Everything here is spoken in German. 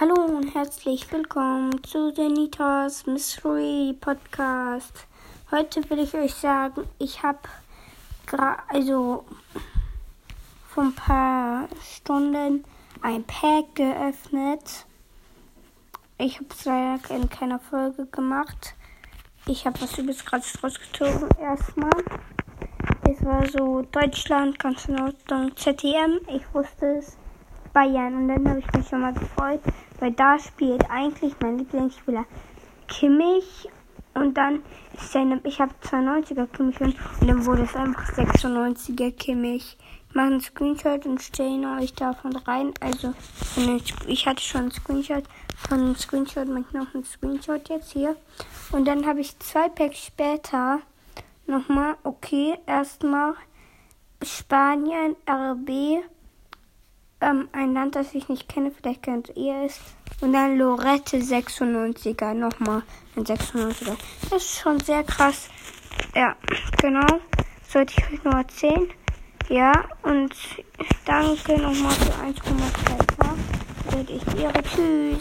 Hallo und herzlich willkommen zu Denitas Mystery Podcast. Heute will ich euch sagen, ich habe also vor ein paar Stunden ein Pack geöffnet. Ich habe es leider in keiner Folge gemacht. Ich habe was übelst gratis rausgezogen. Erstmal. Es war so Deutschland, ganz in Ordnung, ZTM. Ich wusste es. Bayern. Und dann habe ich mich schon mal gefreut, weil da spielt eigentlich mein Lieblingsspieler Kimmich. Und dann ist seine, ich habe 92er Kimmich und dann wurde es einfach 96er Kimmich. Ich mache einen Screenshot und stelle euch davon rein. Also, ich hatte schon einen Screenshot von einem Screenshot, mache noch einen Screenshot jetzt hier. Und dann habe ich zwei Packs später nochmal, okay, erstmal Spanien, RB, ähm, ein Land, das ich nicht kenne, vielleicht kennt ihr es. Und dann Lorette 96er, nochmal ein 96er. Das ist schon sehr krass. Ja, genau. Sollte ich euch nur erzählen. Ja, und danke nochmal für 1,2 K. Werde ich ihre Tschüss.